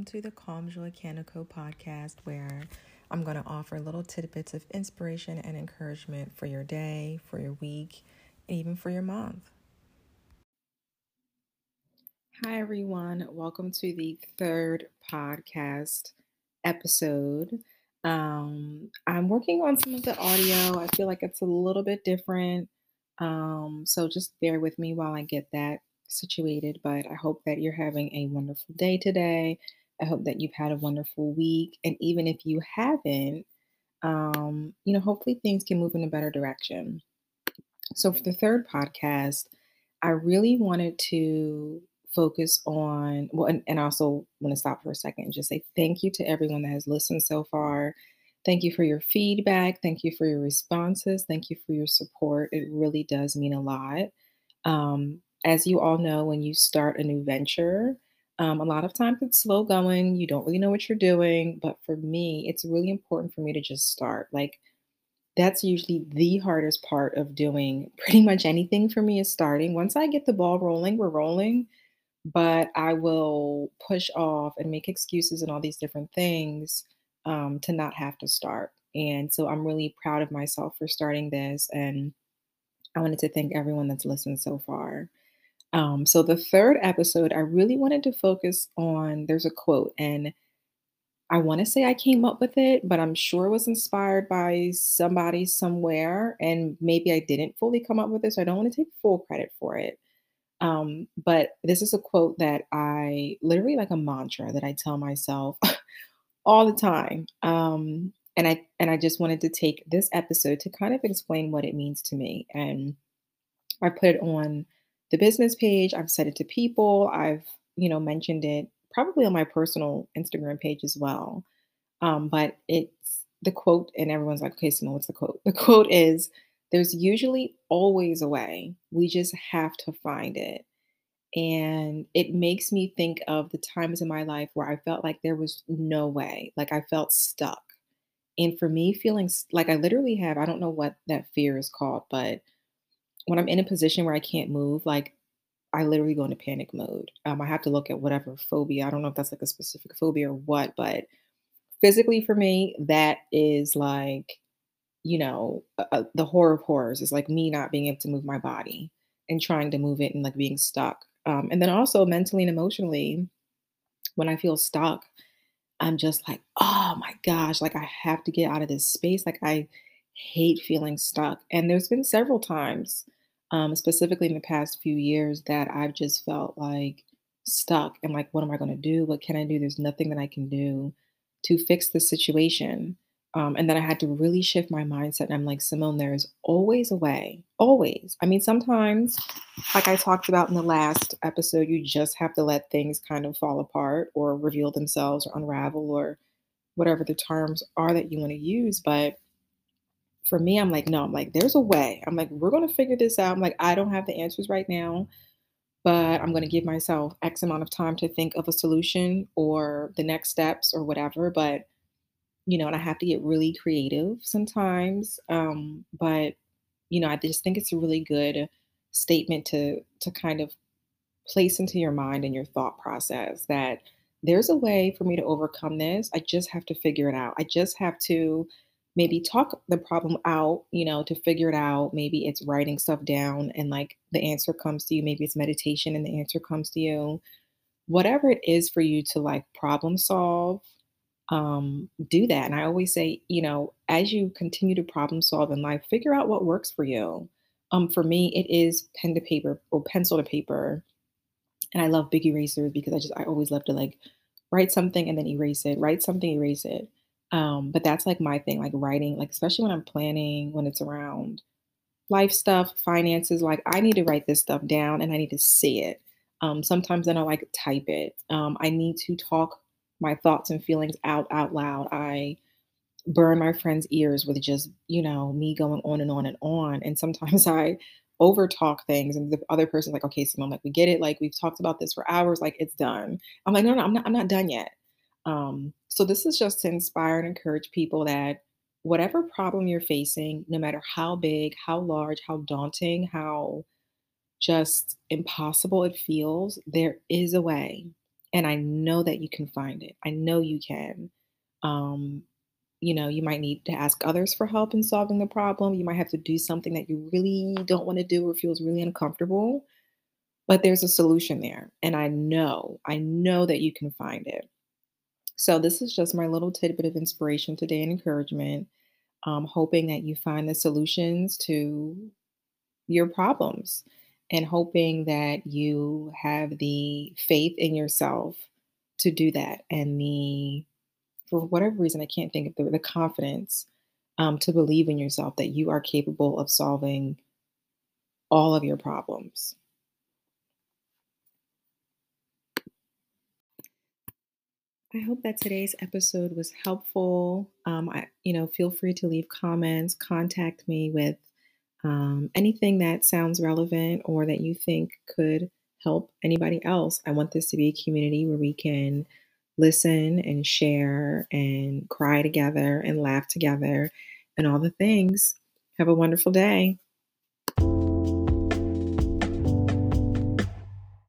welcome to the Calm Joy Canico podcast, where I'm going to offer little tidbits of inspiration and encouragement for your day, for your week, and even for your month. Hi, everyone. Welcome to the third podcast episode. Um, I'm working on some of the audio. I feel like it's a little bit different. Um, so just bear with me while I get that situated, but I hope that you're having a wonderful day today. I hope that you've had a wonderful week. And even if you haven't, um, you know, hopefully things can move in a better direction. So, for the third podcast, I really wanted to focus on, well, and, and also want to stop for a second and just say thank you to everyone that has listened so far. Thank you for your feedback. Thank you for your responses. Thank you for your support. It really does mean a lot. Um, as you all know, when you start a new venture, um, a lot of times it's slow going. You don't really know what you're doing. But for me, it's really important for me to just start. Like, that's usually the hardest part of doing pretty much anything for me is starting. Once I get the ball rolling, we're rolling. But I will push off and make excuses and all these different things um, to not have to start. And so I'm really proud of myself for starting this. And I wanted to thank everyone that's listened so far. Um, so the third episode, I really wanted to focus on there's a quote, and I want to say I came up with it, but I'm sure it was inspired by somebody somewhere, and maybe I didn't fully come up with it, so I don't want to take full credit for it. Um, but this is a quote that I literally like a mantra that I tell myself all the time. Um, and I and I just wanted to take this episode to kind of explain what it means to me. And I put it on the business page. I've said it to people. I've, you know, mentioned it probably on my personal Instagram page as well. Um, but it's the quote, and everyone's like, okay, Simone, what's the quote? The quote is, there's usually always a way. We just have to find it. And it makes me think of the times in my life where I felt like there was no way, like I felt stuck. And for me, feeling like I literally have, I don't know what that fear is called, but when I'm in a position where I can't move, like I literally go into panic mode. Um, I have to look at whatever phobia. I don't know if that's like a specific phobia or what, but physically for me, that is like, you know, the horror of horrors is like me not being able to move my body and trying to move it and like being stuck. Um, and then also mentally and emotionally, when I feel stuck, I'm just like, oh my gosh, like I have to get out of this space. Like I hate feeling stuck. And there's been several times, um, specifically in the past few years, that I've just felt like stuck and like, what am I going to do? What can I do? There's nothing that I can do to fix the situation. Um, and then I had to really shift my mindset. And I'm like, Simone, there is always a way. Always. I mean, sometimes, like I talked about in the last episode, you just have to let things kind of fall apart or reveal themselves or unravel or whatever the terms are that you want to use. But for me, I'm like, no, I'm like, there's a way. I'm like, we're going to figure this out. I'm like, I don't have the answers right now, but I'm going to give myself X amount of time to think of a solution or the next steps or whatever. But, you know, and I have to get really creative sometimes. Um, but, you know, I just think it's a really good statement to to kind of place into your mind and your thought process that there's a way for me to overcome this. I just have to figure it out. I just have to maybe talk the problem out, you know, to figure it out. Maybe it's writing stuff down and like the answer comes to you. Maybe it's meditation and the answer comes to you. Whatever it is for you to like problem solve, um, do that. And I always say, you know, as you continue to problem solve in life, figure out what works for you. Um, for me, it is pen to paper or pencil to paper. And I love big erasers because I just I always love to like write something and then erase it, write something, erase it. Um, but that's like my thing, like writing, like especially when I'm planning, when it's around life stuff, finances, like I need to write this stuff down and I need to see it. Um, sometimes then I like type it. Um, I need to talk my thoughts and feelings out out loud. I burn my friends' ears with just, you know, me going on and on and on. And sometimes I over talk things and the other person's like, okay, Simone, like we get it. Like we've talked about this for hours, like it's done. I'm like, no, no, I'm not, I'm not done yet. Um, so this is just to inspire and encourage people that whatever problem you're facing, no matter how big, how large, how daunting, how just impossible it feels, there is a way. And I know that you can find it. I know you can. Um, you know, you might need to ask others for help in solving the problem. You might have to do something that you really don't want to do or feels really uncomfortable, but there's a solution there. And I know, I know that you can find it. So, this is just my little tidbit of inspiration today and encouragement. Um, hoping that you find the solutions to your problems and hoping that you have the faith in yourself to do that and the for whatever reason i can't think of the, the confidence um, to believe in yourself that you are capable of solving all of your problems I hope that today's episode was helpful. Um, I, you know, feel free to leave comments, contact me with um, anything that sounds relevant or that you think could help anybody else. I want this to be a community where we can listen and share and cry together and laugh together and all the things. Have a wonderful day.